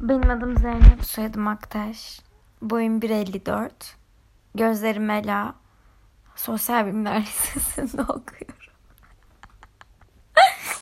Benim adım Zeynep, soyadım Aktaş. Boyum 1.54. Gözlerim Ela. Sosyal bilimler lisesinde okuyorum.